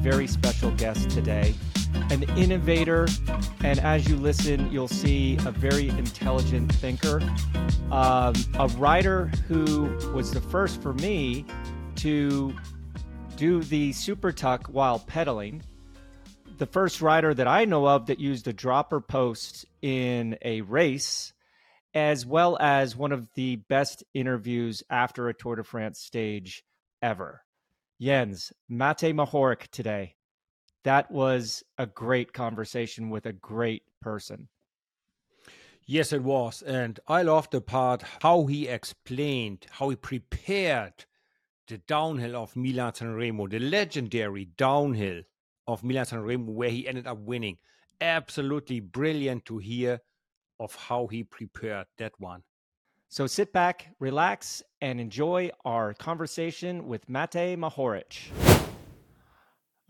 very special guest today, an innovator, and as you listen, you'll see a very intelligent thinker, um, a writer who was the first for me to do the super tuck while pedaling. The first rider that I know of that used a dropper post in a race, as well as one of the best interviews after a Tour de France stage ever. Jens, Matej Mohorič today. That was a great conversation with a great person. Yes, it was. And I loved the part how he explained, how he prepared the downhill of Milan San Remo, the legendary downhill of Milan San Remo, where he ended up winning. Absolutely brilliant to hear of how he prepared that one. So sit back, relax, and enjoy our conversation with Matej Mohorič.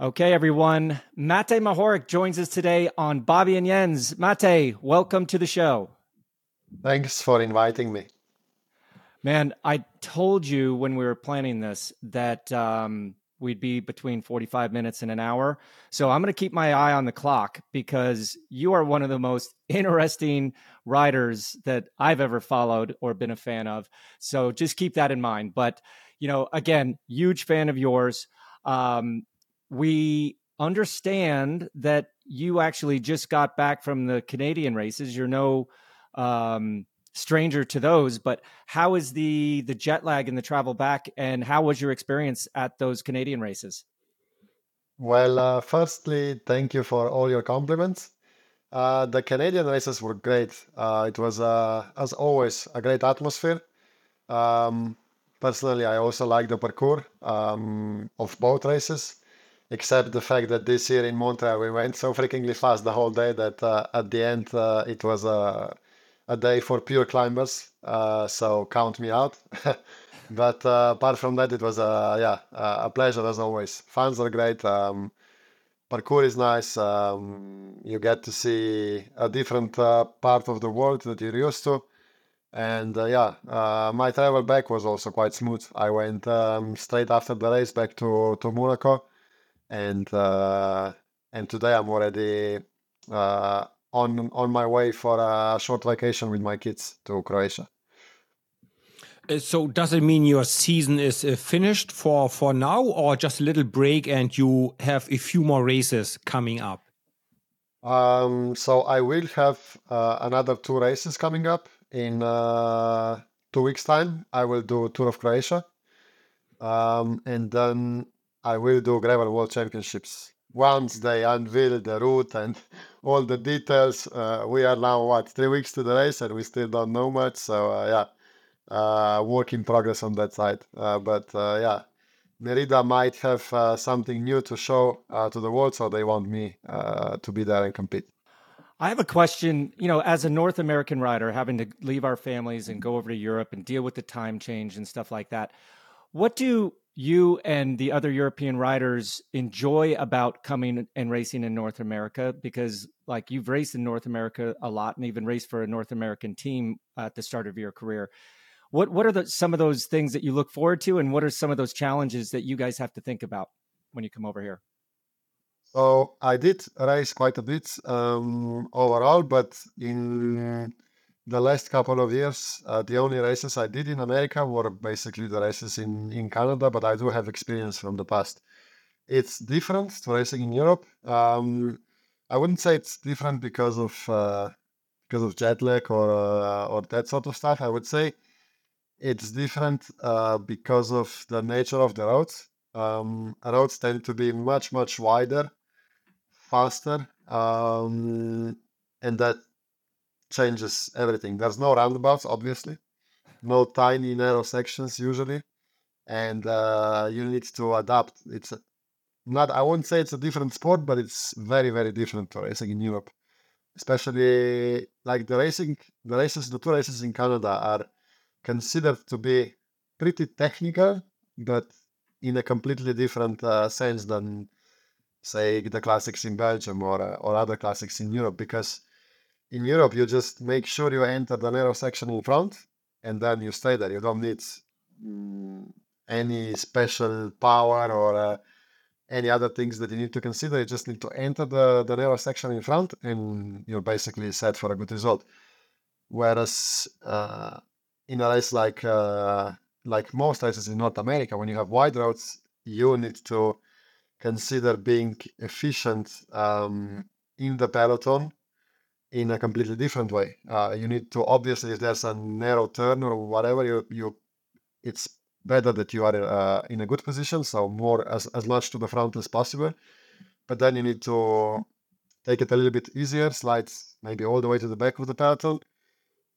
Okay, everyone. Matej Mohorič joins us today on Bobby and Jens. Matej, welcome to the show. Thanks for inviting me. Man, I told you when we were planning this that um, we'd be between 45 minutes and an hour. So I'm going to keep my eye on the clock because you are one of the most interesting riders that I've ever followed or been a fan of. So just keep that in mind. But, you know, again, huge fan of yours. Um, we understand that you actually just got back from the Canadian races. You're no um, stranger to those but how is the the jet lag and the travel back and how was your experience at those canadian races? Well uh, firstly thank you for all your compliments. Uh, the canadian races were great. Uh, it was uh, as always a great atmosphere. Um, personally i also like the parcours um, of both races except the fact that this year in montreal we went so freakingly fast the whole day that uh, at the end uh, it was a a day for pure climbers. Uh, so count me out. but uh, apart from that, it was a yeah a pleasure as always. Fans are great. Um, parcours is nice. Um, you get to see a different uh, part of the world that you're used to. And uh, yeah, uh, my travel back was also quite smooth. I went um, straight after the race back to, to Monaco, and uh, and today I'm already on on my way for a short vacation with my kids to Croatia. Uh, so does it mean your season is uh, finished for for now, or just a little break and you have a few more races coming up? Um, so I will have uh, another two races coming up in uh, two weeks' time. I will do Tour of Croatia, um, and then I will do Gravel World Championships once they unveil the route and all the details, uh, we are now what three weeks to the race and we still don't know much. So uh, yeah, uh, work in progress on that side. Uh, but uh, yeah, Merida might have uh, something new to show to the world, so they want me to be there and compete. I have a question. You know, as a North American rider, having to leave our families and go over to Europe and deal with the time change and stuff like that, what do you and the other European riders enjoy about coming and racing in North America? Because like you've raced in North America a lot and even raced for a North American team at the start of your career. What what are the, some of those things that you look forward to, and what are some of those challenges that you guys have to think about when you come over here? So I did race quite a bit um, overall, but in the last couple of years, uh, the only races I did in America were basically the races in, in Canada, but I do have experience from the past. It's different to racing in Europe. Um, I wouldn't say it's different because of uh, because of jet lag or uh, or that sort of stuff. I would say it's different uh, because of the nature of the roads. Um, roads tend to be much much wider, faster, um, and that changes everything. There's no roundabouts, obviously, no tiny narrow sections usually, and uh, you need to adapt. It's not. I won't say it's a different sport, but it's very very different to racing in Europe, especially like the racing. The races, the two races in Canada are considered to be pretty technical, but in a completely different uh, sense than say the classics in Belgium or uh, or other classics in Europe because in Europe, you just make sure you enter the narrow section in front and then you stay there. You don't need mm, any special power or uh, any other things that you need to consider. You just need to enter the, the narrow section in front and you're basically set for a good result. Whereas uh, in a race like uh, like most races in North America, when you have wide roads, you need to consider being efficient um, in the peloton in a completely different way. Uh, you need to obviously, if there's a narrow turn or whatever, you you it's better that you are uh, in a good position, so more as as much to the front as possible. But then you need to take it a little bit easier, slide maybe all the way to the back of the peloton,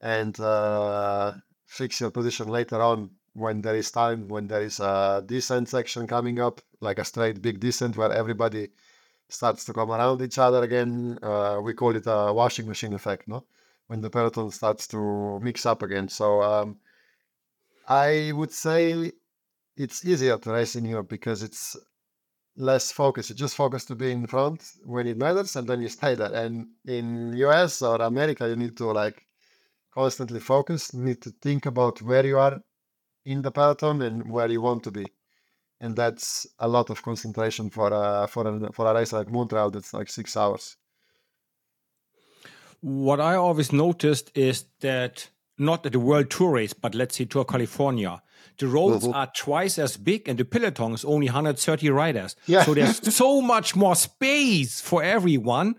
and uh, fix your position later on when there is time, when there is a descent section coming up, like a straight big descent where everybody starts to come around each other again. Uh, we call it a washing machine effect, no? When the peloton starts to mix up again. So um, I would say it's easier to race in Europe because it's less focus. You just focus to be in front when it matters, and then you stay there. And in US or America, you need to like constantly focus. Need to think about where you are in the peloton and where you want to be. And that's a lot of concentration for a for a for a race like Montreal that's like six hours. What I always noticed is that not at the World Tour race, but let's say Tour California, the roads Mhm. are twice as big and the peloton is only 130 riders. Yeah. So there's so much more space for everyone.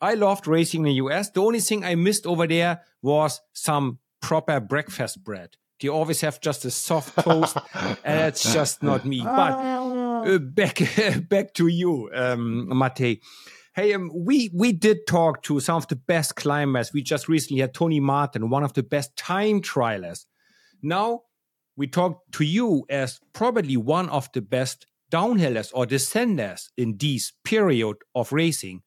I loved racing in the US. The only thing I missed over there was some proper breakfast bread. They always have just a soft toast, and that's just not me. But uh, back back to you, um, Matej. Hey, um, we we did talk to some of the best climbers. We just recently had Tony Martin, one of the best time trialers. Now we talk to you as probably one of the best downhillers or descenders in this period of racing.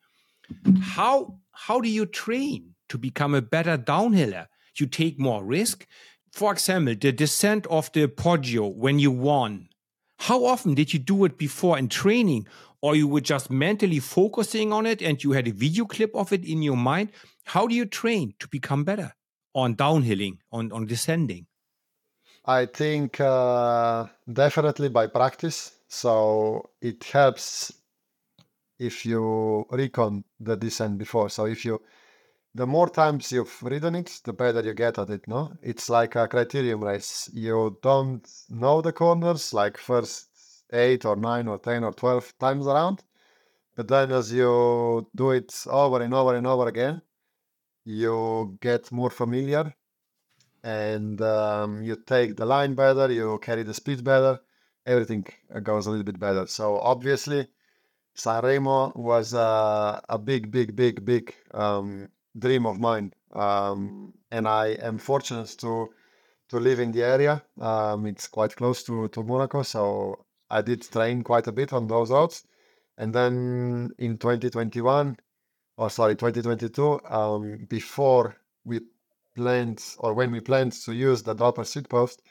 How how do you train to become a better downhiller? You take more risk. For example, the descent of the Poggio when you won. How often did you do it before in training? Or you were just mentally focusing on it and you had a video clip of it in your mind? How do you train to become better on downhilling, on, on descending? I think uh, definitely by practice. So it helps if you recon the descent before. So if you, the more times you've ridden it, the better you get at it. No, it's like a criterium race. You don't know the corners like first eight or nine or ten or twelve times around, but then as you do it over and over and over again, you get more familiar and um, you take the line better, you carry the speed better, everything goes a little bit better. So obviously, Sanremo was uh, a big, big, big, big um, dream of mine, um, and I am fortunate to to live in the area. Um, it's quite close to to Monaco, so I did train quite a bit on those roads. And then in 2021, or sorry, 2022, um, before we planned or when we planned to use the Dropper seat post,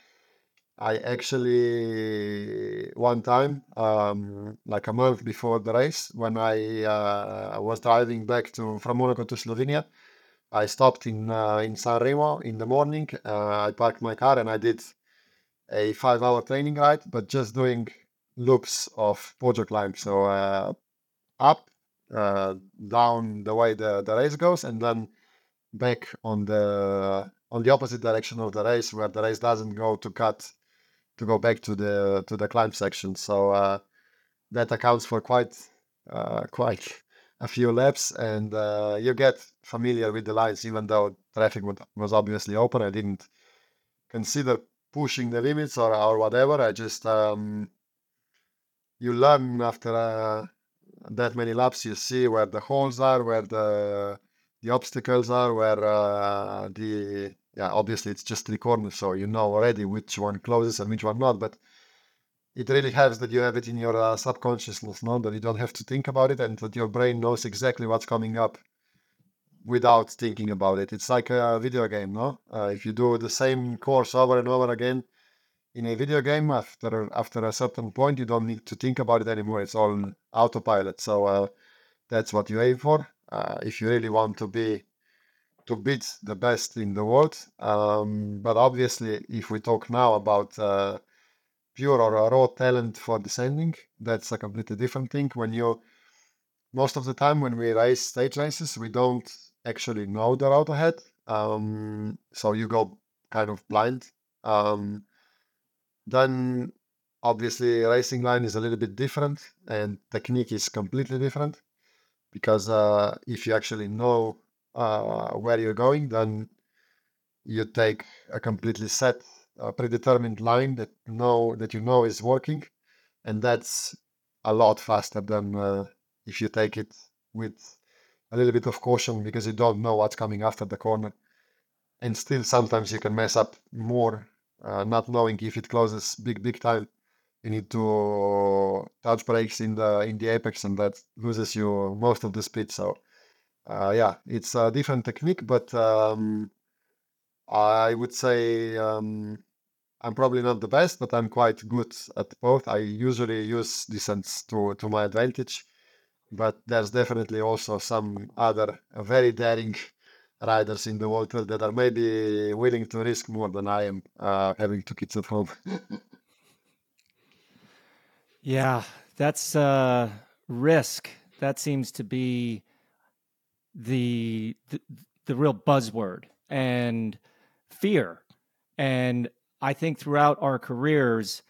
I actually one time, um, like a month before the race, when I uh, was driving back to from Monaco to Slovenia, I stopped in uh, in Sanremo in the morning. Uh, I parked my car and I did a five-hour training ride, but just doing loops of Poggio climb. So uh, up, uh, down the way the, the race goes, and then back on the on the opposite direction of the race where the race doesn't go to cut to go back to the to the climb section. So uh, that accounts for quite uh, quite a few laps. And uh, you get familiar with the lines even though traffic wa- was obviously open. I didn't consider pushing the limits or, or whatever. I just um, you learn after uh, that many laps you see where the holes are where the the obstacles are where uh, the yeah obviously it's just three corners so you know already which one closes and which one not but it really helps that you have it in your uh, subconsciousness no? That you don't have to think about it and that your brain knows exactly what's coming up without thinking about it. It's like a video game no? Uh, if you do the same course over and over again in a video game after after a certain point you don't need to think about it anymore. It's all autopilot. So uh, that's what you aim for. Uh, if you really want to be to beat the best in the world um, but obviously if we talk now about uh, pure or raw talent for descending. That's a completely different thing. When you most of the time when we race stage races, we don't actually know the route ahead. Um, so you go kind of blind. Um, then obviously racing line is a little bit different and technique is completely different because uh, if you actually know uh, where you're going, then you take a completely set, uh, predetermined line that know that you know is working, and that's a lot faster than uh, if you take it with a little bit of caution because you don't know what's coming after the corner, and still sometimes you can mess up more, uh, not knowing if it closes big big time. You need to touch brakes in the in the apex, and that loses you most of the speed. So uh, yeah, it's a different technique, but um, I would say um, I'm probably not the best, but I'm quite good at both. I usually use descents to to my advantage, but there's definitely also some other very daring riders in the world that are maybe willing to risk more than I am uh, having two kids at home. yeah, that's uh, risk. That seems to be the, the the real buzzword and fear. And I think throughout our careers,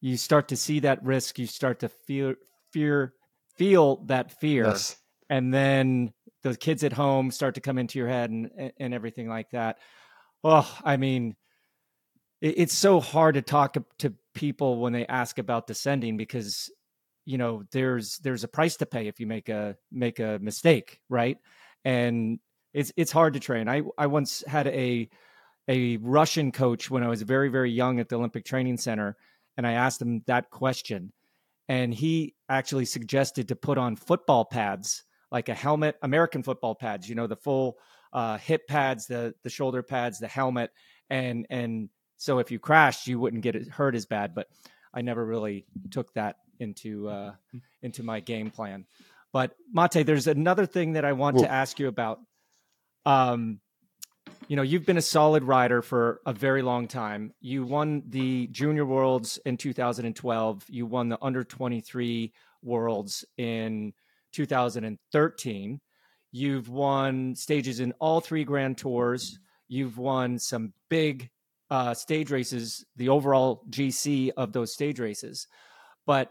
you start to see that risk. You start to feel fear, feel that fear, yes. and then the kids at home start to come into your head and and everything like that. Oh, I mean, it, it's so hard to talk to people when they ask about descending because you know there's there's a price to pay if you make a make a mistake, right? And it's it's hard to train. I I once had a a Russian coach when I was very, very young at the Olympic Training Center. And I asked him that question. And he actually suggested to put on football pads, like a helmet, American football pads, you know, the full uh, hip pads, the the shoulder pads, the helmet. And and so if you crashed, you wouldn't get hurt as bad. But I never really took that into uh, into my game plan. But Matej, there's another thing that I want to ask you about. Um, you know, you've been a solid rider for a very long time. You won the Junior Worlds in 2012. You won the Under 23 Worlds in 2013. You've won stages in all three Grand Tours. You've won some big uh, stage races, the overall GC of those stage races. But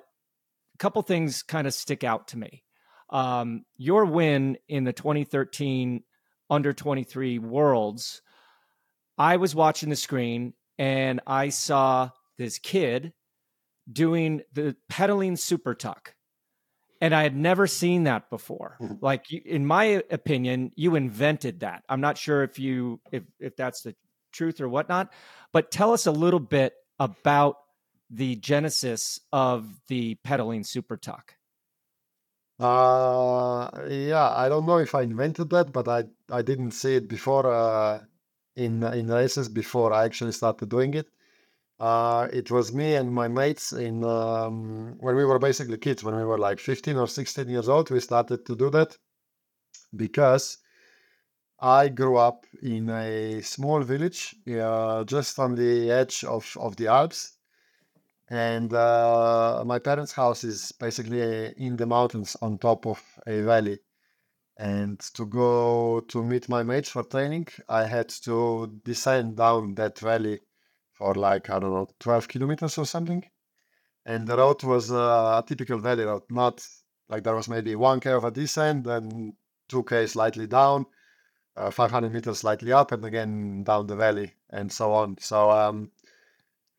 a couple things kind of stick out to me. Um, your win in the 2013 under 23 worlds, I was watching the screen and I saw this kid doing the pedaling super tuck. And I had never seen that before. Like in my opinion, you invented that. I'm not sure if you if if that's the truth or whatnot, but tell us a little bit about the genesis of the pedaling super tuck. Uh, yeah, I don't know if I invented that, but I I didn't see it before uh, in in races before I actually started doing it. Uh, it was me and my mates in um, when we were basically kids, when we were like 15 or 16 years old, we started to do that because I grew up in a small village uh, just on the edge of, of the Alps and uh, my parents' house is basically in the mountains on top of a valley. And to go to meet my mates for training, I had to descend down that valley for like, I don't know, 12 kilometers or something. And the road was a typical valley road, not like there was maybe 1K of a descent, then 2K slightly down, uh, 500 meters slightly up, and again down the valley, and so on. So, um,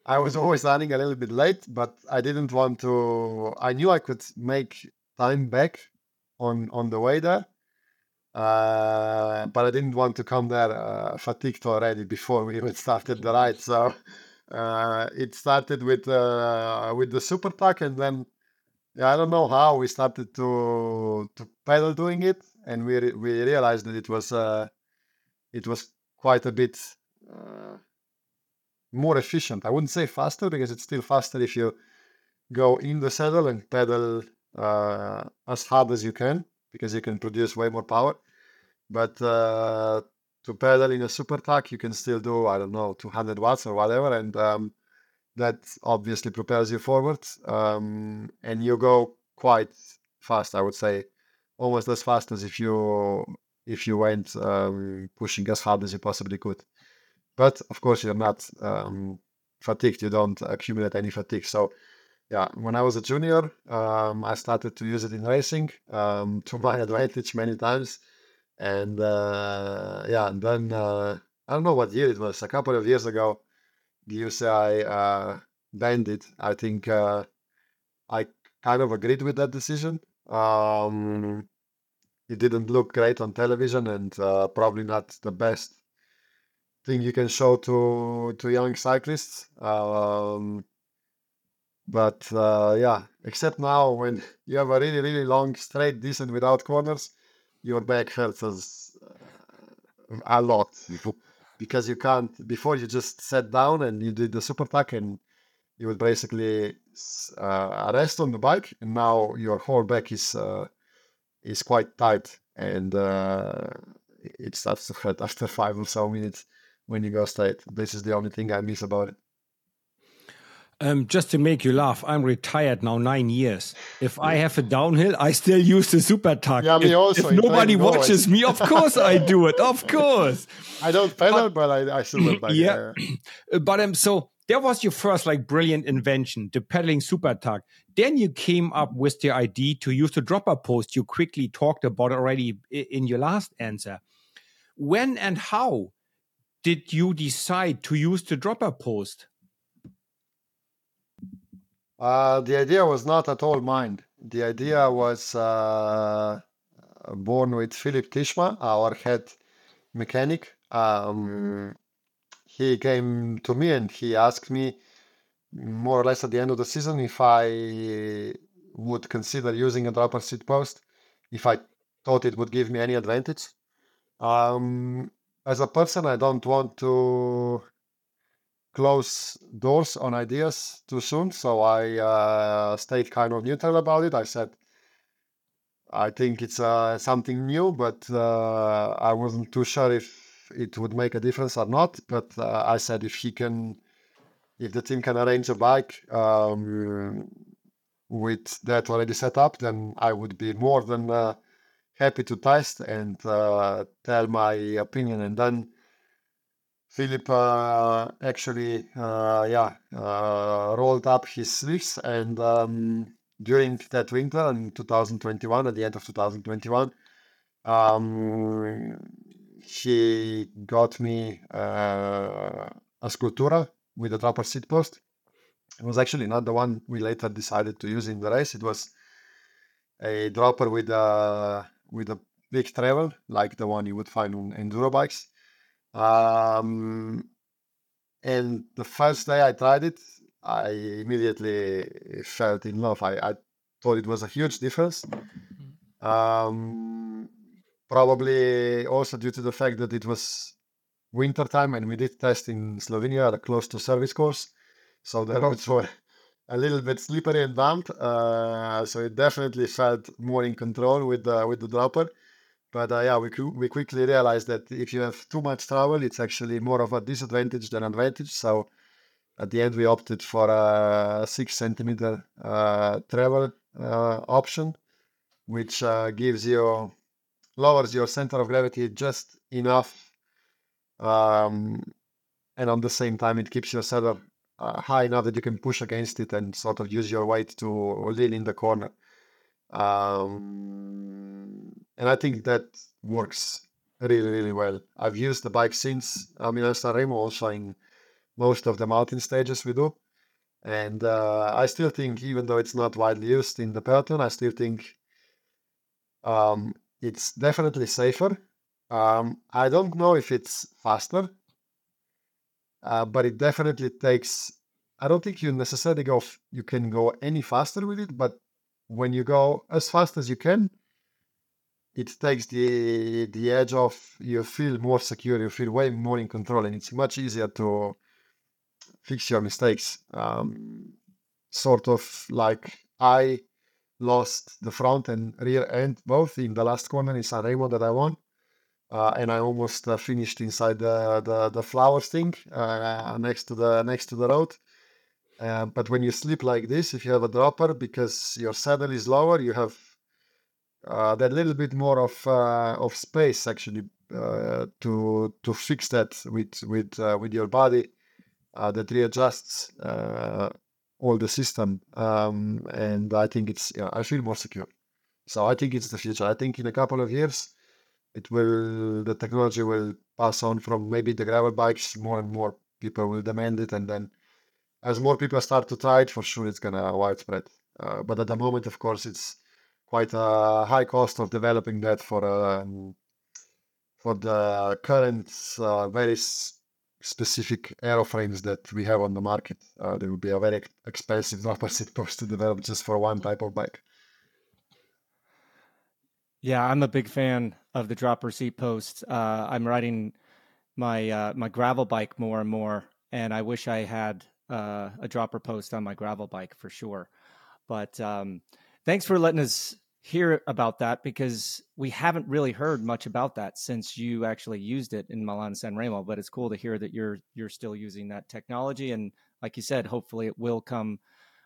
I was always running a little bit late, but I didn't want to. I knew I could make time back on on the way there, uh, but I didn't want to come there uh, fatigued already before we even started the ride. So uh, it started with uh, with the super tuck, and then I don't know how we started to to pedal doing it, and we re- we realized that it was uh, it was quite a bit uh, more efficient. I wouldn't say faster because it's still faster if you go in the saddle and pedal uh, as hard as you can because you can produce way more power. But uh, to pedal in a super tuck, you can still do I don't know 200 watts or whatever, and um, that obviously propels you forward, um, and you go quite fast. I would say almost as fast as if you if you went um, pushing as hard as you possibly could. But of course, you're not um, fatigued. You don't accumulate any fatigue. So, yeah, when I was a junior, um, I started to use it in racing um, to my advantage many times. And uh, yeah, and then uh, I don't know what year it was. A couple of years ago, the UCI uh, banned it. I think uh, I kind of agreed with that decision. Um, it didn't look great on television and uh, probably not the best thing you can show to to young cyclists. Um, but uh, yeah, except now when you have a really really long straight descent without corners, your back hurts us uh, a lot because you can't. Before you just sat down and you did the super tuck and you would basically uh, rest on the bike, and now your whole back is uh, is quite tight, and uh, it starts to hurt after five or so minutes when you go state. This is the only thing I miss about it. Um, just to make you laugh, I'm retired now nine years. If I have a downhill, I still use the super tuck. Yeah, me if, also. If nobody watches me, of course I do it. Of course. I don't pedal, but, but I, I still went back. Yeah. but um, so there was your first like brilliant invention, the pedaling super tuck. Then you came up with the idea to use the dropper post. You quickly talked about already in your last answer. When and how did you decide to use the dropper post? Uh, the idea was not at all mine. The idea was uh, born with Philip Tishma, our head mechanic. Um, he came to me and he asked me more or less at the end of the season if I would consider using a dropper seat post, if I thought it would give me any advantage. Um, as a person, I don't want to close doors on ideas too soon. So I uh, stayed kind of neutral about it. I said, I think it's uh, something new, but uh, I wasn't too sure if it would make a difference or not. But uh, I said if he can, if the team can arrange a bike um, with that already set up, then I would be more than uh, happy to test and uh, tell my opinion. And then Philip uh, actually, uh, yeah, uh, rolled up his sleeves, and um, during that winter in 2021, at the end of 2021, um, he got me uh, a Scultura with a dropper seat post. It was actually not the one we later decided to use in the race. It was a dropper with a with a big travel, like the one you would find on enduro bikes. Um, and the first day I tried it, I immediately felt in love. I, I thought it was a huge difference. Um, probably also due to the fact that it was winter time and we did test in Slovenia at a close to service course. So the roads were a little bit slippery and damp. Uh, so it definitely felt more in control with the, with the dropper. But uh, yeah, we, we quickly realized that if you have too much travel, it's actually more of a disadvantage than advantage. So at the end, we opted for a six centimeter uh, travel uh, option, which uh, gives you lowers your center of gravity just enough, um, and on the same time, it keeps your saddle uh, high enough that you can push against it and sort of use your weight to lean in the corner. Um, and I think that works really, really well. I've used the bike since uh, Milan Sanremo, also in most of the mountain stages we do. And uh, I still think, even though it's not widely used in the peloton, I still think um, it's definitely safer. Um, I don't know if it's faster, uh, but it definitely takes. I don't think you necessarily go. You can go any faster with it, but when you go as fast as you can, it takes the the edge off. You feel more secure. You feel way more in control, and it's much easier to fix your mistakes. Um, sort of like I lost the front and rear end both in the last corner in San Remo that I won. Uh, and I almost uh, finished inside the, the, the flowers thing uh, next to the next to the road. Uh, but when you sleep like this, if you have a dropper, because your saddle is lower, you have uh, that little bit more of uh, of space actually to to fix that with with with your body that readjusts all the system. Um, and I think it's I feel more secure. So I think it's the future. I think in a couple of years, it will the technology will pass on from maybe the gravel bikes. More and more people will demand it, and then as more people start to try it, for sure it's gonna widespread. Uh, but at the moment, of course, it's quite a high cost of developing that for um, for the current uh, very specific aeroframes that we have on the market. Uh, there will be a very expensive seat post to develop just for one type of bike. Yeah, I'm a big fan of the dropper seat post. Uh, I'm riding my uh, my gravel bike more and more, and I wish I had uh, a dropper post on my gravel bike for sure. But um, thanks for letting us hear about that because we haven't really heard much about that since you actually used it in Milan San Remo. But it's cool to hear that you're you're still using that technology, and like you said, hopefully it will come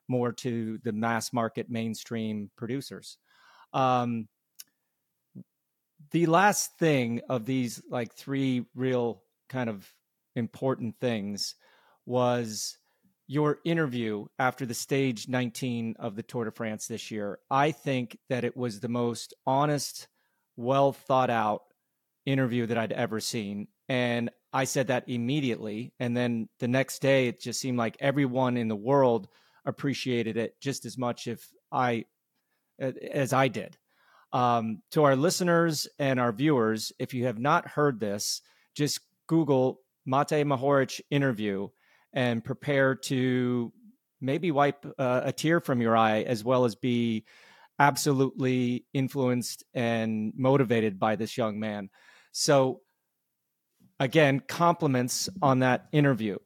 more to the mass market mainstream producers. Um, the last thing of these like three real kind of important things was your interview after the stage 19 of the Tour de France this year. I think that it was the most honest, well thought out interview that I'd ever seen. And I said that immediately. And then the next day, it just seemed like everyone in the world appreciated it just as much if I as I did. Um, to our listeners and our viewers, if you have not heard this, just Google Matej Mohorič interview and prepare to maybe wipe uh, a tear from your eye as well as be absolutely influenced and motivated by this young man. So, again, compliments on that interview.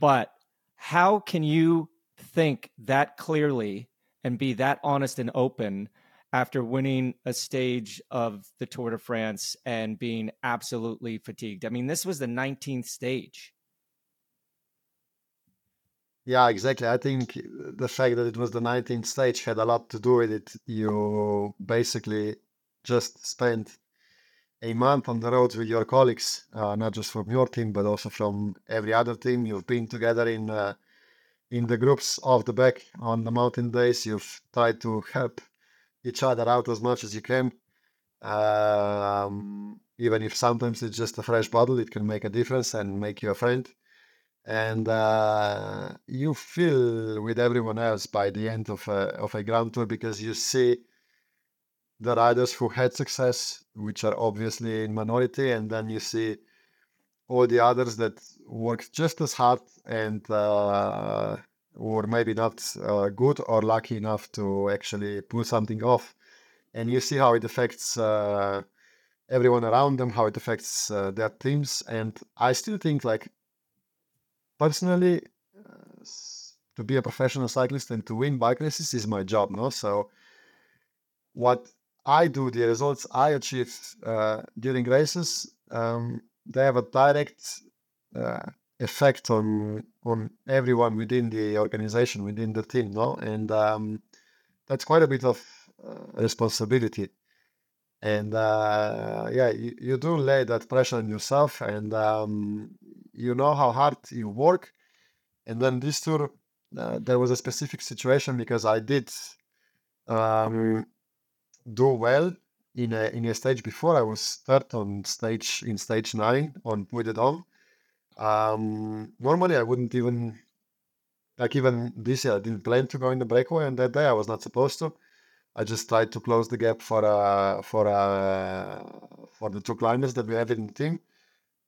But how can you think that clearly and be that honest and open after winning a stage of the Tour de France and being absolutely fatigued? I mean, this was the 19th stage. Yeah, exactly. I think the fact that it was the 19th stage had a lot to do with it. You basically just spent a month on the road with your colleagues, uh, not just from your team, but also from every other team. You've been together in uh, in the groups of the back on the mountain days. You've tried to help each other out as much as you can. Um, even if sometimes it's just a fresh bottle, it can make a difference and make you a friend and uh, you feel with everyone else by the end of a, of a grand tour because you see the riders who had success, which are obviously in minority, and then you see all the others that worked just as hard and uh, were maybe not uh, good or lucky enough to actually pull something off. And you see how it affects uh, everyone around them, how it affects uh, their teams. And I still think like personally, uh, to be a professional cyclist and to win bike races is my job, no? So what I do, the results I achieve uh, during races, um, they have a direct uh, effect on on everyone within the organization, within the team, no? And um, that's quite a bit of uh, responsibility. And uh, yeah, you, you do lay that pressure on yourself, and um, you know how hard you work. And then this tour, uh, there was a specific situation because I did um, do well in a in a stage before. I was third on stage in stage nine on Puy de Dôme. Um, normally, I wouldn't even like even this year. I didn't plan to go in the breakaway, and that day I was not supposed to. I just tried to close the gap for uh, for uh, for the two climbers that we have in the team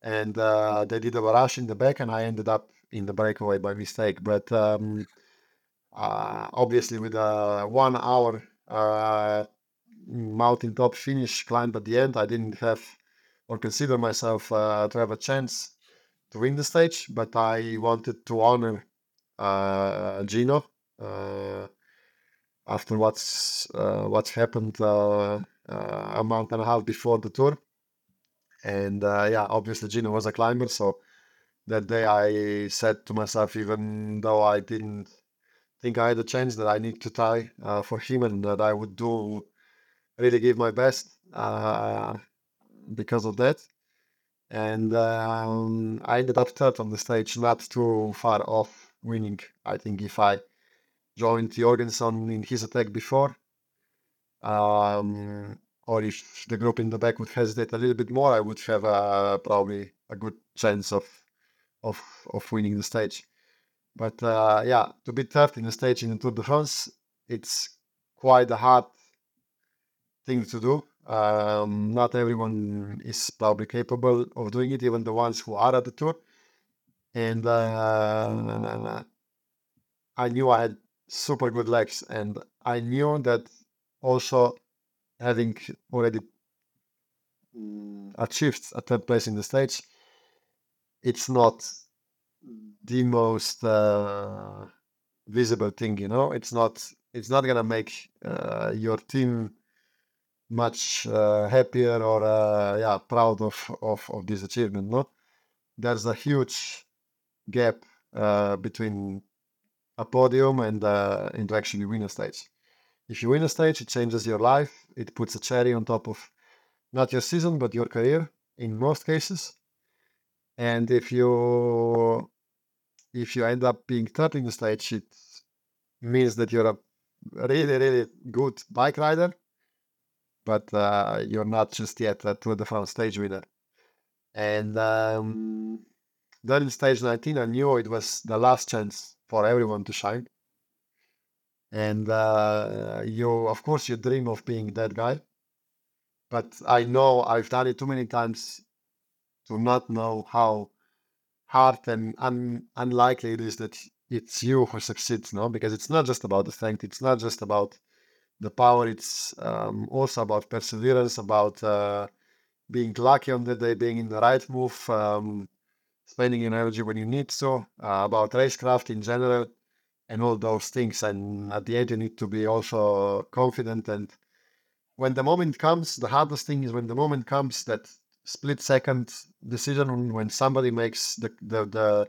and uh, they did a rush in the back, and I ended up in the breakaway by mistake. But um, uh, obviously, with a one hour uh, mountain top finish climb at the end, I didn't have or consider myself uh, to have a chance to win the stage. But I wanted to honor uh, Gino uh, after what's uh, what's happened a month and a half before the tour and uh, yeah, obviously Gino was a climber, so that day I said to myself, even though I didn't think I had a chance, that I need to try uh, for him and that I would do really give my best uh, because of that. And um, I ended up third on the stage, not too far off winning. I think if I joined Jorgenson in his attack before, um, or if the group in the back would hesitate a little bit more, I would have uh, probably a good chance of of of winning the stage. But uh, yeah, to be third in the stage in the Tour de France, it's quite a hard thing to do. Um, not everyone is probably capable of doing it, even the ones who are at the tour. And uh, I knew I had super good legs, and I knew that also having already achieved a third place in the stage, it's not the most uh, visible thing. You know, it's not it's not gonna make uh, your team much uh, happier or uh, yeah proud of, of of this achievement. No, there's a huge gap uh, between a podium and uh, and actually win a stage. If you win a stage, it changes your life. It puts a cherry on top of not your season but your career in most cases. And if you if you end up being third in the stage, it means that you're a really really good bike rider, but uh, you're not just yet a Tour de France stage winner. And um, in stage 19, I knew it was the last chance for everyone to shine. And uh, you, of course, you dream of being that guy. But I know I've done it too many times to not know how hard and un- unlikely it is that it's you who succeeds, no? Because it's not just about the strength, it's not just about the power, it's um, also about perseverance, about uh, being lucky on the day, being in the right move, um, spending energy when you need so uh, about racecraft in general, and all those things. And at the end, you need to be also confident. And when the moment comes, the hardest thing is when the moment comes that split second decision when somebody makes the the the,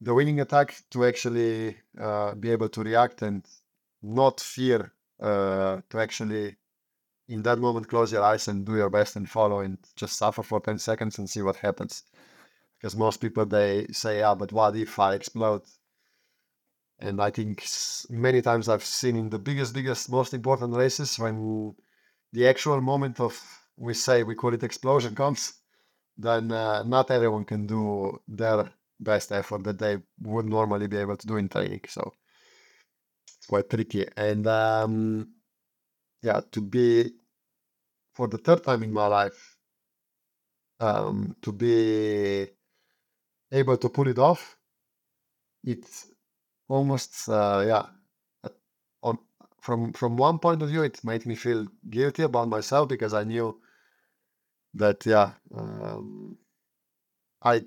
the winning attack to actually uh, be able to react and not fear uh, to actually in that moment close your eyes and do your best and follow and just suffer for 10 seconds and see what happens. Because most people they say yeah but what if i explode? And i think many times i've seen in the biggest biggest most important races when the actual moment of we say we call it explosion comes then uh, not everyone can do their best effort that they would normally be able to do in training so it's quite tricky. And um, yeah to be for the third time in my life um, to be able to pull it off it's almost uh, yeah on from from one point of view it made me feel guilty about myself because i knew that yeah um, i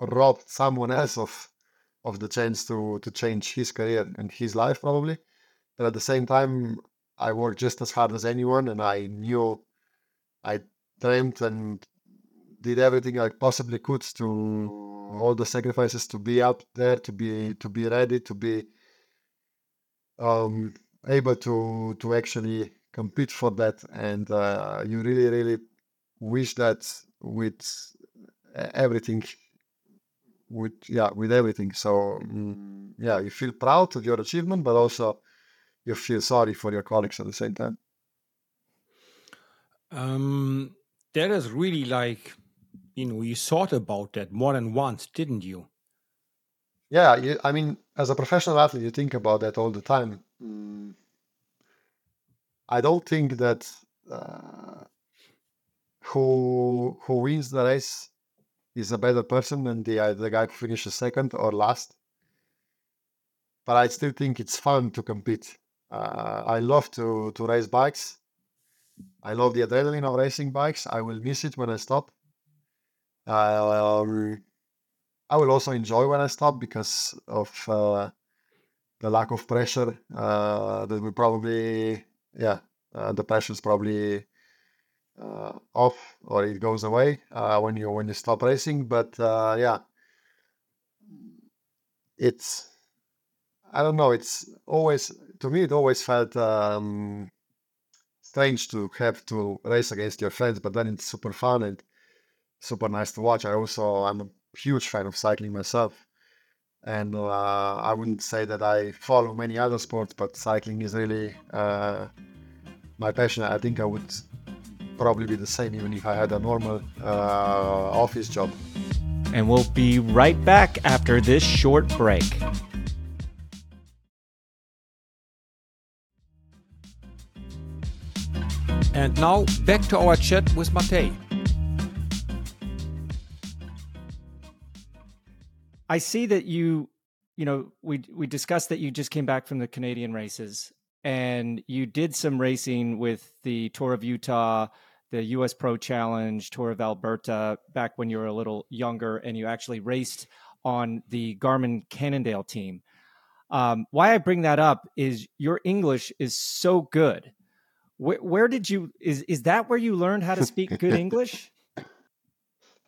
robbed someone else of of the chance to to change his career and his life probably. But at the same time i worked just as hard as anyone and i knew i dreamed and did everything i possibly could to all the sacrifices to be up there to be to be ready to be um able to to actually compete for that. And uh, you really really wish that with everything with yeah with everything. So mm, yeah you feel proud of your achievement but also you feel sorry for your colleagues at the same time. Um that is really like you know you thought about that more than once didn't you? Yeah you, i mean as a professional athlete you think about that all the time. Mm. i don't think that uh, who who wins the race is a better person than the uh, the guy who finishes second or last. But i still think it's fun to compete. Uh, i love to to race bikes. I love the adrenaline of racing bikes. I will miss it when i stop. Um, I will also enjoy when I stop because of uh, the lack of pressure uh, that we probably, yeah, uh, the pressure is probably uh, off or it goes away uh, when you when you stop racing. But uh, yeah, it's I don't know. It's always to me it always felt um, strange to have to race against your friends, but then it's super fun and super nice to watch. I also I'm a huge fan of cycling myself, and uh, I wouldn't say that I follow many other sports, but cycling is really uh, my passion. I think I would probably be the same even if I had a normal uh, office job. And we'll be right back after this short break. And now back to our chat with Matej. I see that you, you know, we we discussed that you just came back from the Canadian races and you did some racing with the Tour of Utah, the US Pro Challenge, Tour of Alberta back when you were a little younger and you actually raced on the Garmin Cannondale team. Um, why I bring that up is your English is so good. Where, where did you is is that where you learned how to speak good English?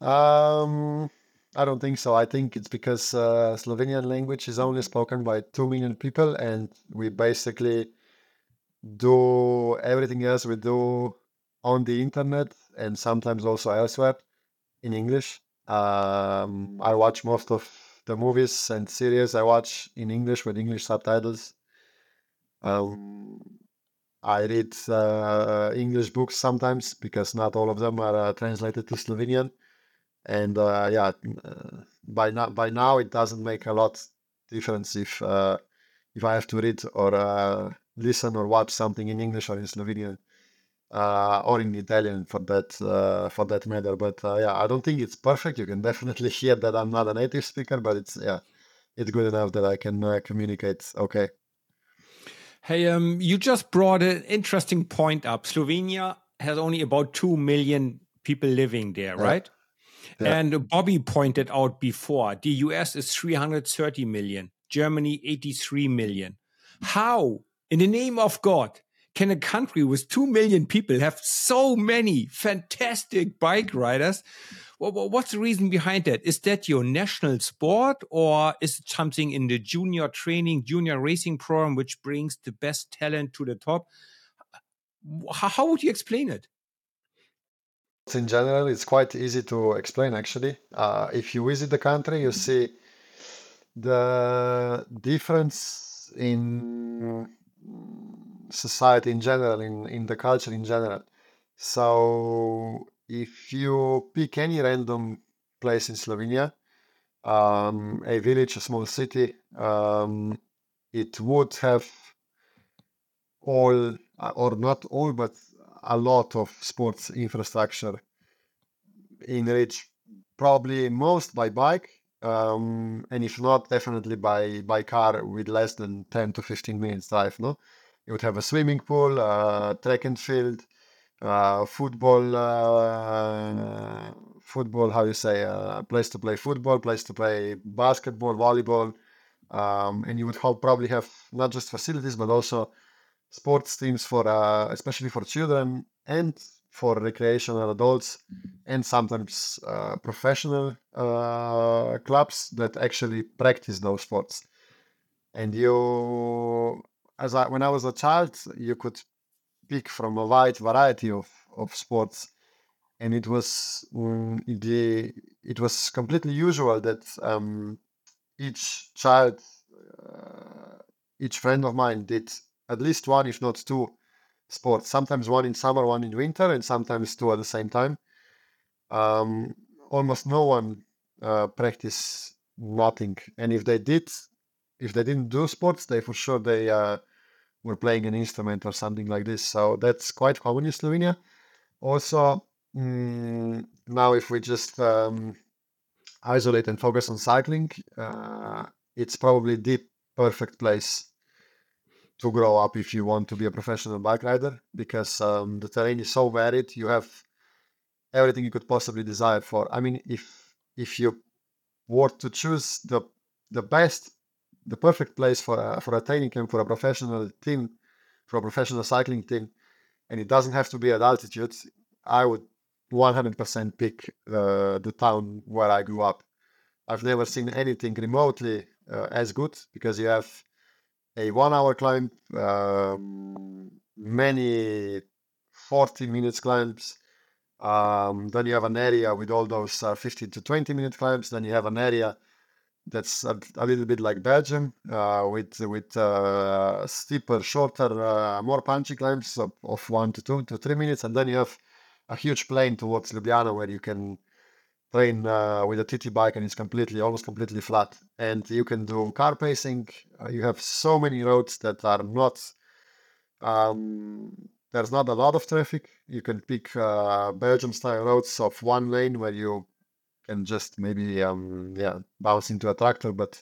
Um, I don't think so. I think it's because uh, Slovenian language is only spoken by two million people, and we basically do everything else we do on the internet and sometimes also elsewhere in English. Um, I watch most of the movies and series I watch in English with English subtitles. Um, I read uh, English books sometimes because not all of them are uh, translated to Slovenian. And uh, yeah, uh, by now by now it doesn't make a lot difference if uh, if I have to read or uh, listen or watch something in English or in Slovenian uh, or in Italian for that uh, for that matter. But uh, yeah, I don't think it's perfect. You can definitely hear that I'm not a native speaker, but it's yeah, it's good enough that I can uh, communicate. Okay. Hey, um, you just brought an interesting point up. Slovenia has only about two million people living there, Yeah. right? Yeah. And Bobby pointed out before the US is 330 million, Germany 83 million. How, in the name of God, can a country with 2 million people have so many fantastic bike riders? Wha- wha- What's the reason behind that? Is that your national sport or is it something in the junior training, junior racing program, which brings the best talent to the top? How would you explain it? in general, it's quite easy to explain actually. Uh, if you visit the country, you see the difference in society in general, in, in the culture in general. So, if you pick any random place in Slovenia, um, a village, a small city, um, it would have all, or not all, but a lot of sports infrastructure enriched probably most by bike um, and if not definitely by by car with less than 10 to 15 minutes drive no you would have a swimming pool uh, track and field uh, football uh, football how you say uh, place to play football place to play basketball volleyball um, and you would probably have not just facilities but also sports teams for uh, especially for children and for recreational adults and sometimes uh, professional uh, clubs that actually practice those sports. And you as I, when i was a child you could pick from a wide variety of, of sports and it was mm, the it was completely usual that um, each child uh, each friend of mine did at least one if not two sports sometimes one in summer one in winter and sometimes two at the same time. Um, almost no one uh, practice nothing and if they did if they didn't do sports they for sure they uh, were playing an instrument or something like this. So that's quite common in slovenia also mm, now if we just um, isolate and focus on cycling uh, it's probably the perfect place to grow up if you want to be a professional bike rider because um, the terrain is so varied. You have everything you could possibly desire for. I mean if if you were to choose the the best the perfect place for a, for a training camp for a professional team for a professional cycling team and it doesn't have to be at altitude I would 100% pick uh, the town where I grew up. I've never seen anything remotely uh, as good because you have a one-hour climb, um, many 40 minutes climbs. Um, then you have an area with all those uh, 15 to 20 minute climbs. Then you have an area that's a, a little bit like Belgium uh, with with uh, steeper, shorter, uh, more punchy climbs of, of one to two to three minutes, and then you have a huge plain towards Ljubljana where you can train uh, with a TT bike and it's completely, almost completely flat. And you can do car pacing. Uh, you have so many roads that are not. Um, there's not a lot of traffic. You can pick uh, Belgium style roads of one lane where you can just maybe um, yeah bounce into a tractor, but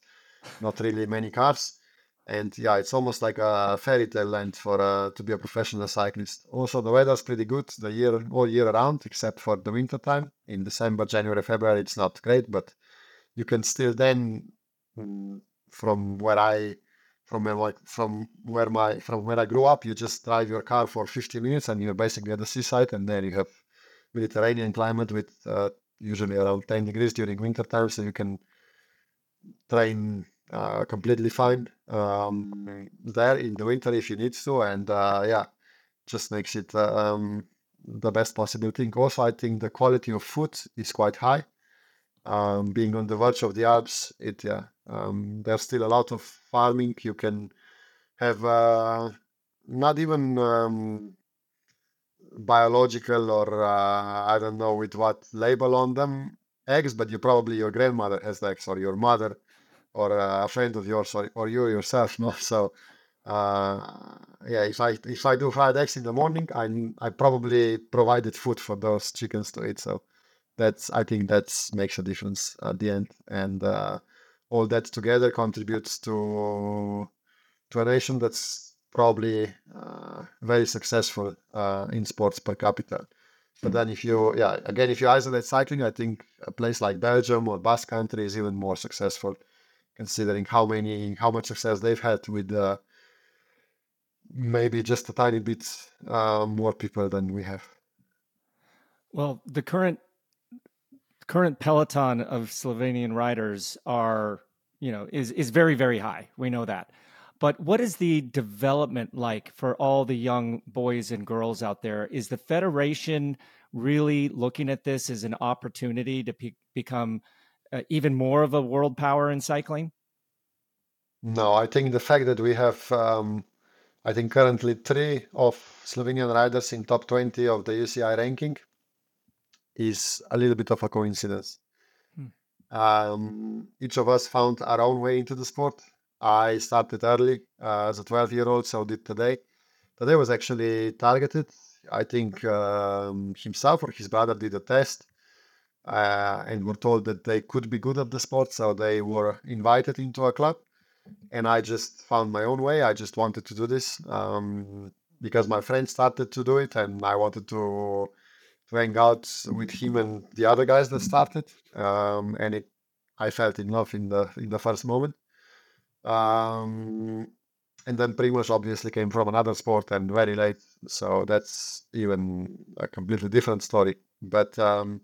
not really many cars. And yeah, it's almost like a fairy tale land for uh, to be a professional cyclist. Also, the weather's pretty good the year all year around, except for the winter time. In December, January, February, it's not great, but you can still then, mm, from where I, from where my, from where my, from where I grew up, you just drive your car for 50 minutes and you're basically at the seaside, and then you have Mediterranean climate with uh, usually around 10 degrees during winter time, so you can train uh, completely fine um, there in the winter if you need to, and uh, yeah, just makes it uh, um, the best possible thing. Also, I think the quality of food is quite high. Um, being on the verge of the Alps, it yeah, um, there's still a lot of farming. You can have uh, not even um, biological or uh, I don't know with what label on them eggs, but you probably your grandmother has eggs or your mother or uh, a friend of yours or, or you yourself. No, so uh, yeah, if I if I do fried eggs in the morning, I I probably provided food for those chickens to eat. So that's I think that makes a difference at the end, and uh, all that together contributes to to a nation that's probably uh, very successful uh, in sports per capita. But then, if you, yeah, again, if you isolate cycling, I think a place like Belgium or Basque Country is even more successful, considering how many, how much success they've had with uh, maybe just a tiny bit uh, more people than we have. Well, the current current peloton of Slovenian riders are, you know, is is very very high. We know that. But what is the development like for all the young boys and girls out there? Is the federation really looking at this as an opportunity to pe- become uh, even more of a world power in cycling? No, I think the fact that we have, um, I think currently three of Slovenian riders in top 20 of the UCI ranking is a little bit of a coincidence. Hmm. Um, each of us found our own way into the sport. I started early uh, as a 12 year old, so did Tadej. Tadej was actually targeted. I think um, himself or his brother did a test uh, and were told that they could be good at the sport, so they were invited into a club. And I just found my own way. I just wanted to do this um, because my friend started to do it, and I wanted to to hang out with him and the other guys that started. Um, and it, I felt in love in the in the first moment. Um, and then Primoz obviously came from another sport and very late, so that's even a completely different story. But um,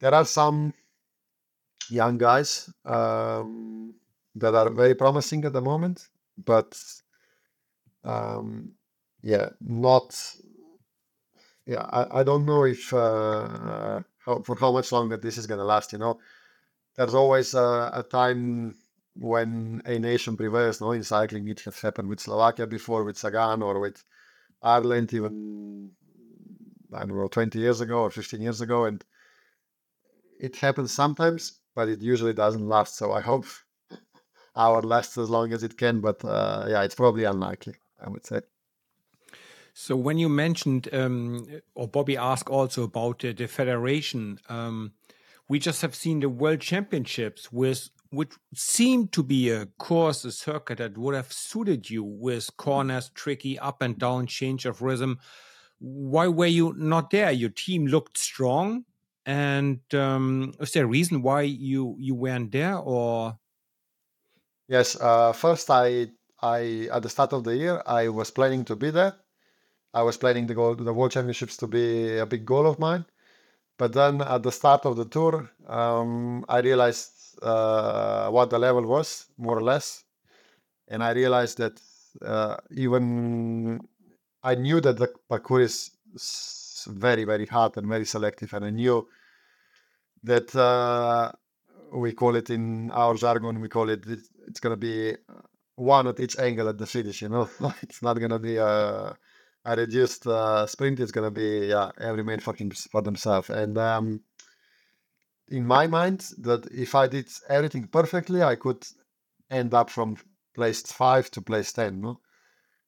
there are some young guys um, that are very promising at the moment, but um, yeah, not. Yeah, I, I don't know if uh, how, for how much longer this is going to last. You know, there's always a, a time when a nation prevails, no, in cycling, it has happened with Slovakia before, with Sagan, or with Ireland, even I don't know, 20 years ago or 15 years ago, and it happens sometimes, but it usually doesn't last. So I hope our lasts as long as it can, but uh, yeah, it's probably unlikely, I would say. So when you mentioned, um, or Bobby asked also about uh, the federation, um, we just have seen the World Championships with which seemed to be a course, a circuit that would have suited you with corners, tricky up and down change of rhythm. Why were you not there? Your team looked strong, and um, is there a reason why you you weren't there, or? Yes, uh, first I I at the start of the year I was planning to be there, I was planning the goal, the World Championships to be a big goal of mine. But then at the start of the tour, um, I realized uh, what the level was, more or less, and I realized that uh, even I knew that the parcours is very, very hard and very selective, and I knew that uh, we call it in our jargon, we call it it's gonna be one at each angle at the finish. You know, it's not gonna be a, a reduced uh, sprint. It's gonna be yeah, every man fucking for themselves. And um, in my mind, that if I did everything perfectly, I could end up from place five to place ten. No?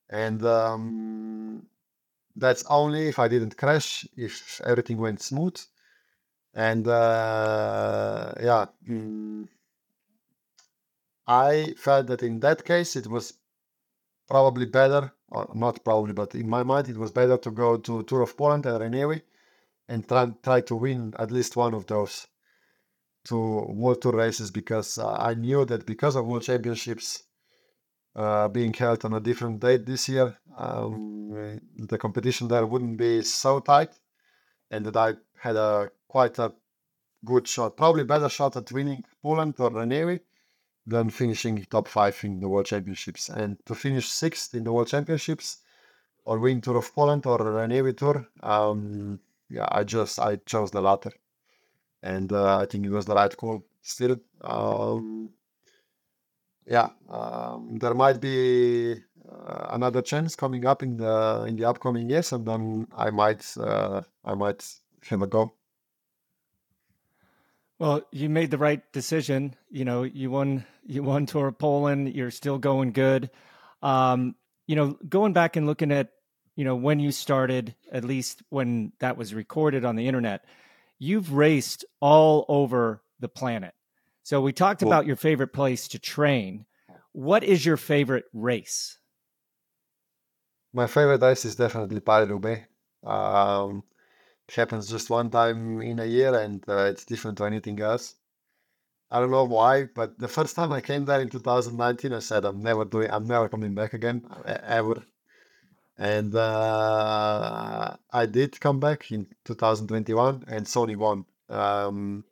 And um, that's only if I didn't crash, if everything went smooth. And uh, yeah. Mm, I felt that in that case it was probably better, or not probably, but in my mind it was better to go to Tour of Poland and Renewi and try, try to win at least one of those two World Tour races because uh, I knew that because of World Championships uh, being held on a different date this year, um, the competition there wouldn't be so tight, and that I had a quite a good shot, probably better shot at winning Poland or Renewi than finishing top five in the World Championships. And to finish sixth in the World Championships or win Tour of Poland or Renewi Tour, um, yeah, I just I chose the latter, and uh, I think it was the right call. Still, um, yeah, um, there might be uh, another chance coming up in the in the upcoming years, and then I might uh, I might have a go. Well, you made the right decision. You know, you won you won Tour of Poland. You're still going good. Um, you know, going back and looking at you know when you started, at least when that was recorded on the internet, you've raced all over the planet. So we talked cool. about your favorite place to train. What is your favorite race? My favorite race is definitely Paris Roubaix. Um, happens just one time in a year and uh, it's different to anything else. I don't know why, but the first time I came there in 2019, I said I'm never doing, I'm never coming back again ever. And uh, I did come back in 2021, and Sonny won. Um,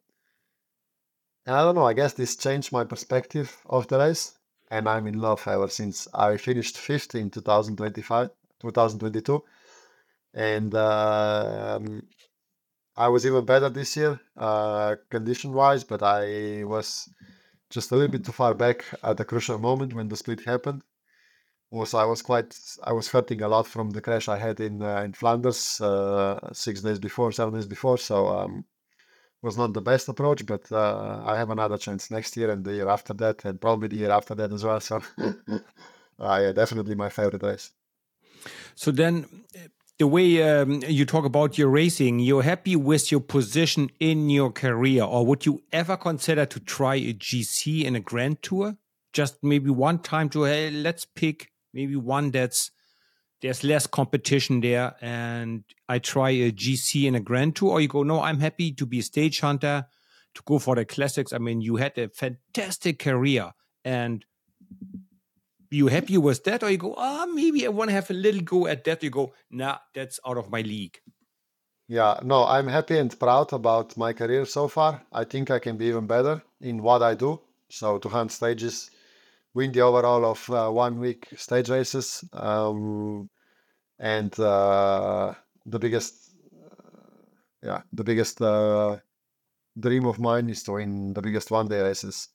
and I don't know. I guess this changed my perspective of the race, and I'm in love ever since. I finished fifth in 2025, 2022 and uh, um, I was even better this year, uh, condition wise, but I was just a little bit too far back at the crucial moment when the split happened. Also, I was quite, I was hurting a lot from the crash I had in uh, in Flanders uh, six days before, seven days before. So um, was not the best approach, but uh, I have another chance next year and the year after that, and probably the year after that as well. So, yeah, definitely my favorite race. So then, the way um, you talk about your racing, you're happy with your position in your career, or would you ever consider to try a GC in a Grand Tour? Just maybe one time to hey, let's pick maybe one that's there's less competition there, and I try a GC and a Grand Tour, or you go, no, I'm happy to be a stage hunter, to go for the classics. I mean, you had a fantastic career, and you happy with that or you go ah oh, maybe i want to have a little go at that. You go nah that's out of my league. Yeah no i'm happy and proud about my career so far. I think i can be even better in what i do. So to hunt stages win the overall of uh, one week stage races um, and uh, the biggest uh, yeah the biggest dream of mine is to win the biggest one day races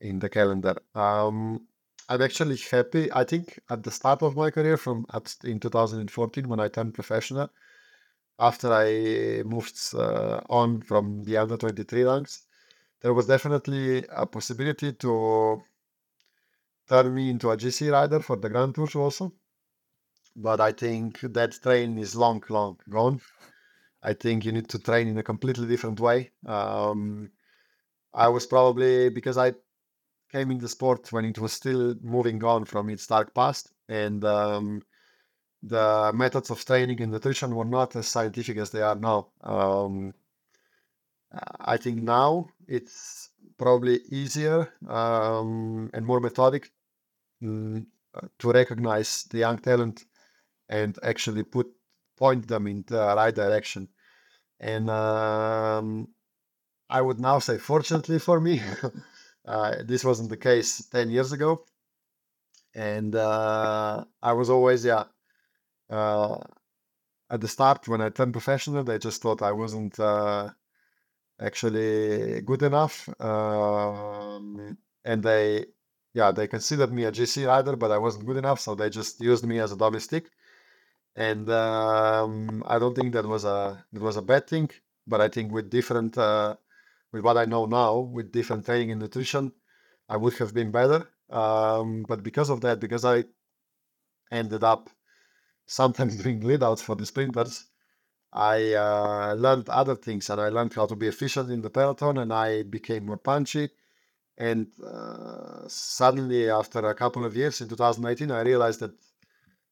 in the calendar um, I'm actually happy. I think at the start of my career, from at, in 2014 when I turned professional, after I moved uh, on from the under 23 ranks, there was definitely a possibility to turn me into a GC rider for the Grand Tours also. But I think that train is long, long gone. I think you need to train in a completely different way. Um, I was probably because I came in the sport when it was still moving on from its dark past, and um, the methods of training and nutrition were not as scientific as they are now. Um, I think now it's probably easier um, and more methodic to recognize the young talent and actually put point them in the right direction. And um, I would now say, fortunately for me, uh, this wasn't the case 10 years ago. And uh, I was always, yeah, uh, at the start when I turned professional, they just thought I wasn't uh, actually good enough. Um, and they, yeah, they considered me a GC rider, but I wasn't good enough. So they just used me as a domestique and um, I don't think that was a that was a bad thing. But I think with different uh, with what I know now, with different training and nutrition, I would have been better. Um, but because of that, because I ended up sometimes doing lead outs for the sprinters, I uh, learned other things and I learned how to be efficient in the peloton and I became more punchy. And uh, suddenly, after a couple of years in 2018, I realized that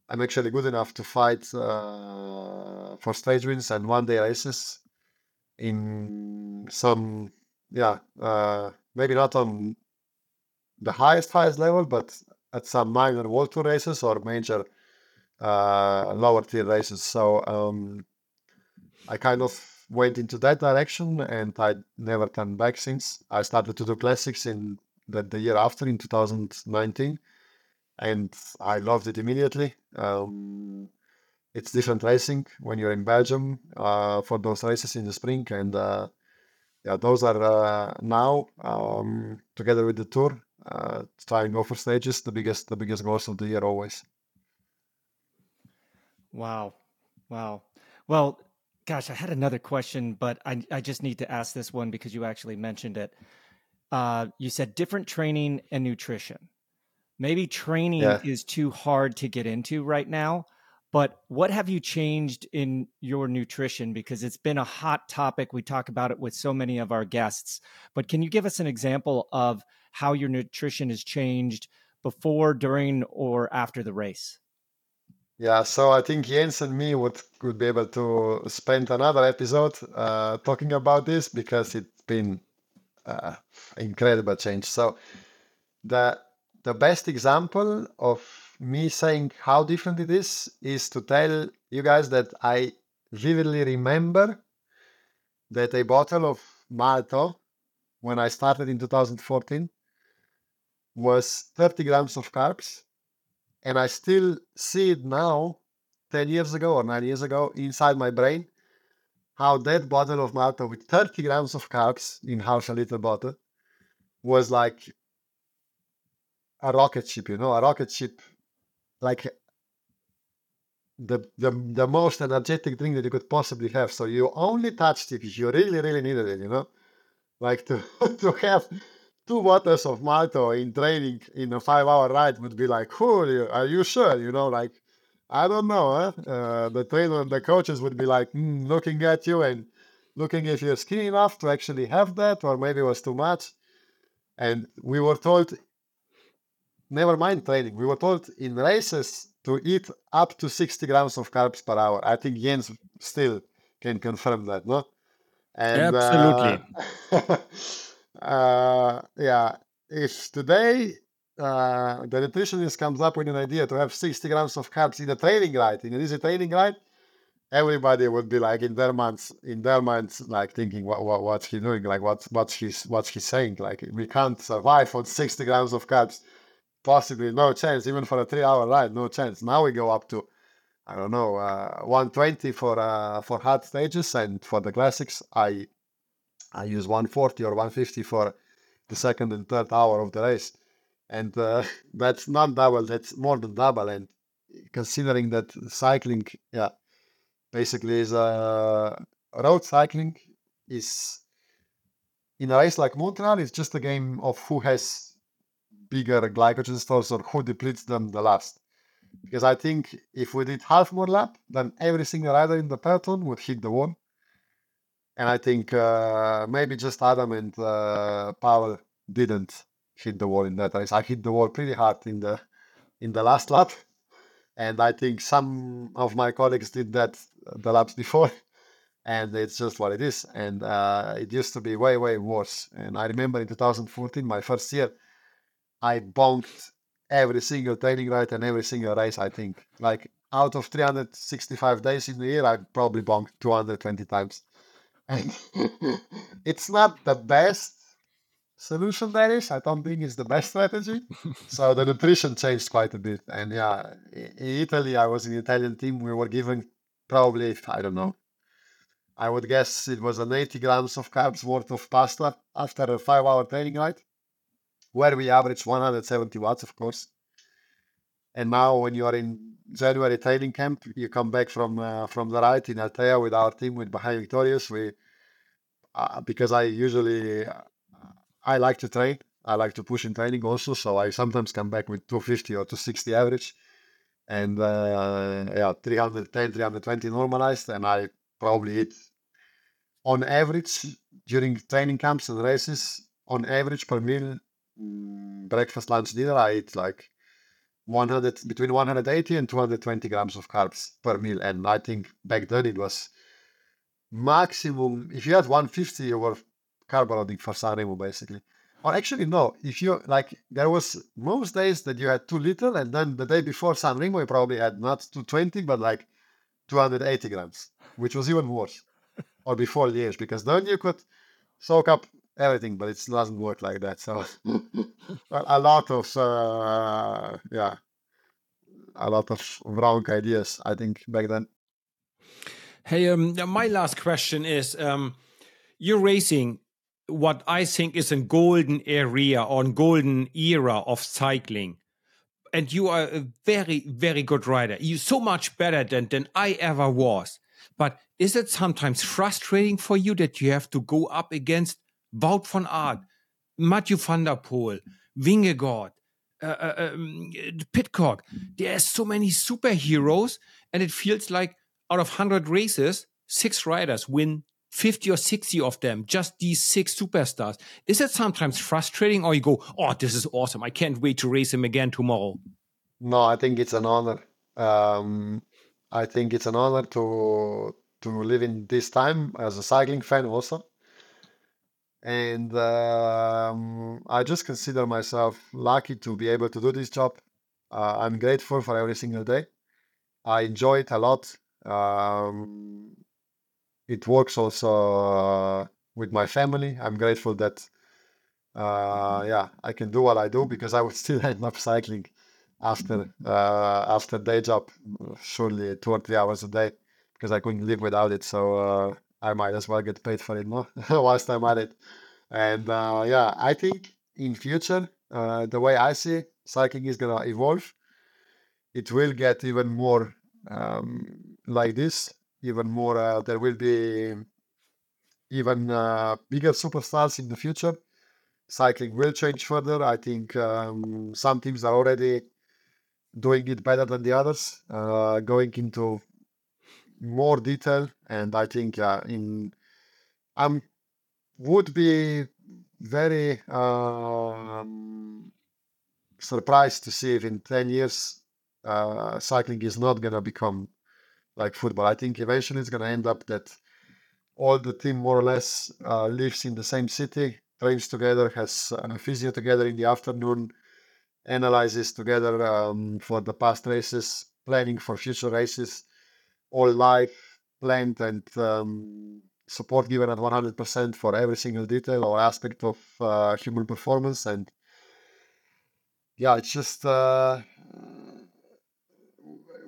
I'm actually good enough to fight uh, for stage wins and one day races in some, yeah, uh, maybe not on the highest, highest level, but at some minor World Tour races or major uh, lower tier races. So um, I kind of went into that direction and I never turned back since. I started to do classics in the, the year after in 2019 and I loved it immediately. Um, it's different racing when you're in Belgium uh, for those races in the spring, and uh, yeah, those are uh, now um, together with the tour uh, trying go for stages. The biggest, the biggest goals of the year always. Wow, wow. Well, gosh, I had another question, but I I just need to ask this one because you actually mentioned it. Uh, you said different training and nutrition maybe training yeah. is too hard to get into right now but what have you changed in your nutrition because it's been a hot topic we talk about it with so many of our guests but can you give us an example of how your nutrition has changed before during or after the race yeah so i think jens and me would could be able to spend another episode uh, talking about this because it's been uh, incredible change so the the best example of me saying how different it is is to tell you guys that I vividly remember that a bottle of Malto when I started in 2014 was 30 grams of carbs. And I still see it now, 10 years ago or 9 years ago, inside my brain, how that bottle of Malto with 30 grams of carbs in half a liter bottle was like a rocket ship, you know, a rocket ship like the the the most energetic drink that you could possibly have. So you only touched it if you really, really needed it, you know? Like to to have two bottles of Malto in training in a five hour ride would be like, cool, are you sure? You know, like I don't know, huh? Uh, the trainer and the coaches would be like mm, looking at you and looking if you're skinny enough to actually have that, or maybe it was too much. And we were told never mind training. We were told in races to eat up to 60 grams of carbs per hour. I think Jens still can confirm that, no? And, Absolutely. Uh, uh, yeah, if today uh, the nutritionist comes up with an idea to have 60 grams of carbs in a training ride, in an easy training ride, everybody would be like in their minds, in their minds, like thinking, what, what what's he doing? Like what's what's he's what's he saying? Like we can't survive on 60 grams of carbs possibly no chance, even for a three hour ride, no chance. Now we go up to, I don't know, uh, 120 for uh, for hard stages, and for the classics, I I use 140 or 150 for the second and third hour of the race, and uh, that's not double, that's more than double. And considering that cycling, yeah, basically is uh, road cycling is in a race like Montreal, it's just a game of who has bigger glycogen stores or who depletes them the last. Because I think if we did half more lap, then every single rider in the peloton would hit the wall. And I think uh, maybe just Adam and uh, Pavel didn't hit the wall in that race. I hit the wall pretty hard in the in the last lap, and I think some of my colleagues did that the laps before, and it's just what it is. And uh, it used to be way way worse. And I remember in 2014, my first year, I bonked every single training ride and every single race. I think like out of 365 days in the year, I probably bonked 220 times. And it's not the best solution there is. I don't think it's the best strategy. so the nutrition changed quite a bit. And yeah, in Italy, I was in the Italian team. We were given probably, I don't know, I would guess it was an 80 grams of carbs worth of pasta after a five hour training night, where we average 170 watts, of course. And now, when you are in January training camp, you come back from uh, from the ride in Altea with our team with Bahrain Victorious. We uh, because I usually uh, I like to train. I like to push in training also, so I sometimes come back with 250 or 260 average, and uh, yeah, 310, 320 normalized, and I probably eat on average during training camps and races on average per meal mm, breakfast lunch dinner i eat like 100 between 180 and 220 grams of carbs per meal. And i think back then it was maximum if you had 150 you were carb loading for Sanremo basically. Or actually no if you like there was most days that you had too little and then the day before Sanremo you probably had not 220 but like 280 grams which was even worse or before Liège because then you could soak up everything, but it doesn't work like that. So a lot of uh, yeah, a lot of wrong ideas. I think back then. Hey, um, my last question is: um, You're racing what I think is a golden area or a golden era of cycling. And you are a very, very good rider. You're so much better than, than I ever was. But is it sometimes frustrating for you that you have to go up against Wout van Aert, Mathieu van der Poel, Vingegaard, uh, uh, um, Pidcock? There are so many superheroes, and it feels like out of 100 races, six riders win 50 or 60 of them, just these six superstars. Is it sometimes frustrating, or you go, oh, this is awesome. I can't wait to race him again tomorrow? No, I think it's an honor. Um, I think it's an honor to to live in this time as a cycling fan also. And um, I just consider myself lucky to be able to do this job. Uh, I'm grateful for every single day. I enjoy it a lot. Um, it works also uh, with my family. I'm grateful that, uh, yeah, I can do what I do because I would still end up cycling after uh, after day job, surely two or three hours a day, because I couldn't live without it. So uh, I might as well get paid for it more whilst I'm at it. And uh, yeah, I think in future, uh, the way I see cycling is gonna evolve. It will get even more um, like this. Even more, uh, there will be even uh, bigger superstars in the future. Cycling will change further. I think um, some teams are already doing it better than the others, uh, going into more detail. And I think uh, in I would be very um, surprised to see if in 10 years uh, cycling is not going to become like football. I think eventually it's going to end up that all the team more or less uh, lives in the same city, trains together, has a physio together in the afternoon, analyzes together um, for the past races, planning for future races, all life planned, and um, support given at 100% for every single detail or aspect of uh, human performance. And yeah, it's just uh,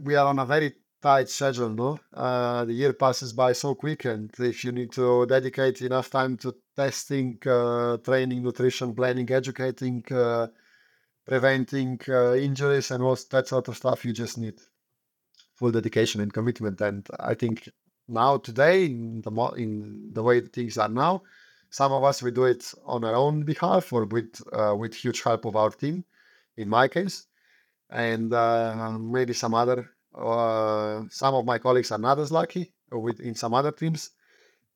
we are on a very tight schedule, no? Uh, the year passes by so quick, and if you need to dedicate enough time to testing, uh, training, nutrition, planning, educating, uh, preventing uh, injuries and all that sort of stuff, you just need full dedication and commitment. And I think now today, in the mo- in the way things are now, some of us we do it on our own behalf or with uh, with huge help of our team. In my case, and uh, maybe some other uh, some of my colleagues are not as lucky with in some other teams.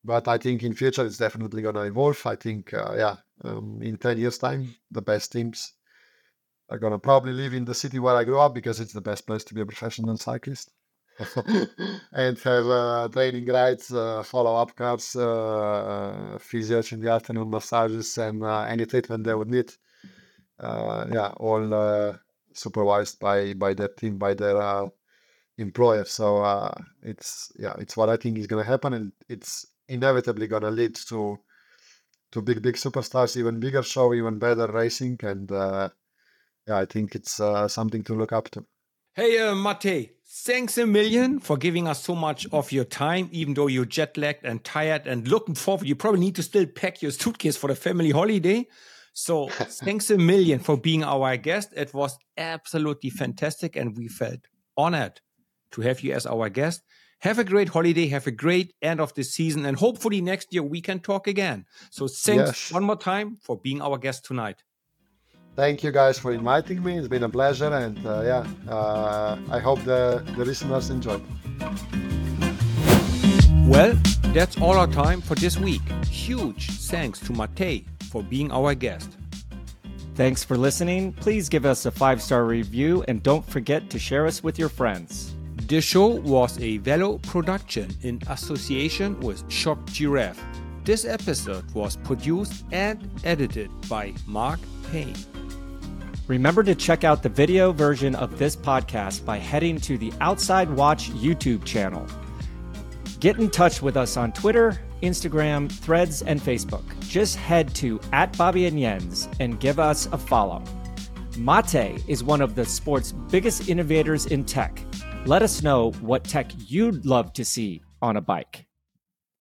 But I think in future it's definitely going to evolve. I think, uh, yeah, um, in 10 years' time, the best teams are gonna probably live in the city where I grew up because it's the best place to be a professional cyclist. and have uh, training rides, uh, follow-up cars, uh, uh, physios in the afternoon, massages, and uh, any treatment they would need. Uh, yeah, all uh, supervised by by their team, by their uh, employer. So uh, it's yeah, it's what I think is going to happen, and it's inevitably going to lead to to big big superstars, even bigger show, even better racing, and uh, yeah, I think it's uh, something to look up to. Hey, uh, Mate, thanks a million for giving us so much of your time, even though you're jet lagged and tired and looking forward. You probably need to still pack your suitcase for the family holiday. So thanks a million for being our guest. It was absolutely fantastic, and we felt honored to have you as our guest. Have a great holiday. Have a great end of the season, and hopefully next year we can talk again. So thanks yes. one more time for being our guest tonight. Thank you guys for inviting me. It's been a pleasure, and uh, yeah, uh, I hope the, the listeners enjoyed. Well, that's all our time for this week. Huge thanks to Matej for being our guest. Thanks for listening. Please give us a five star review and don't forget to share us with your friends. The show was a Velo production in association with Shock Giraffe. This episode was produced and edited by Mark Payne. Remember to check out the video version of this podcast by heading to the Outside Watch YouTube channel. Get in touch with us on Twitter, Instagram, Threads, and Facebook. Just head to at Bobby and Jens and give us a follow. Matej is one of the sport's biggest innovators in tech. Let us know what tech you'd love to see on a bike.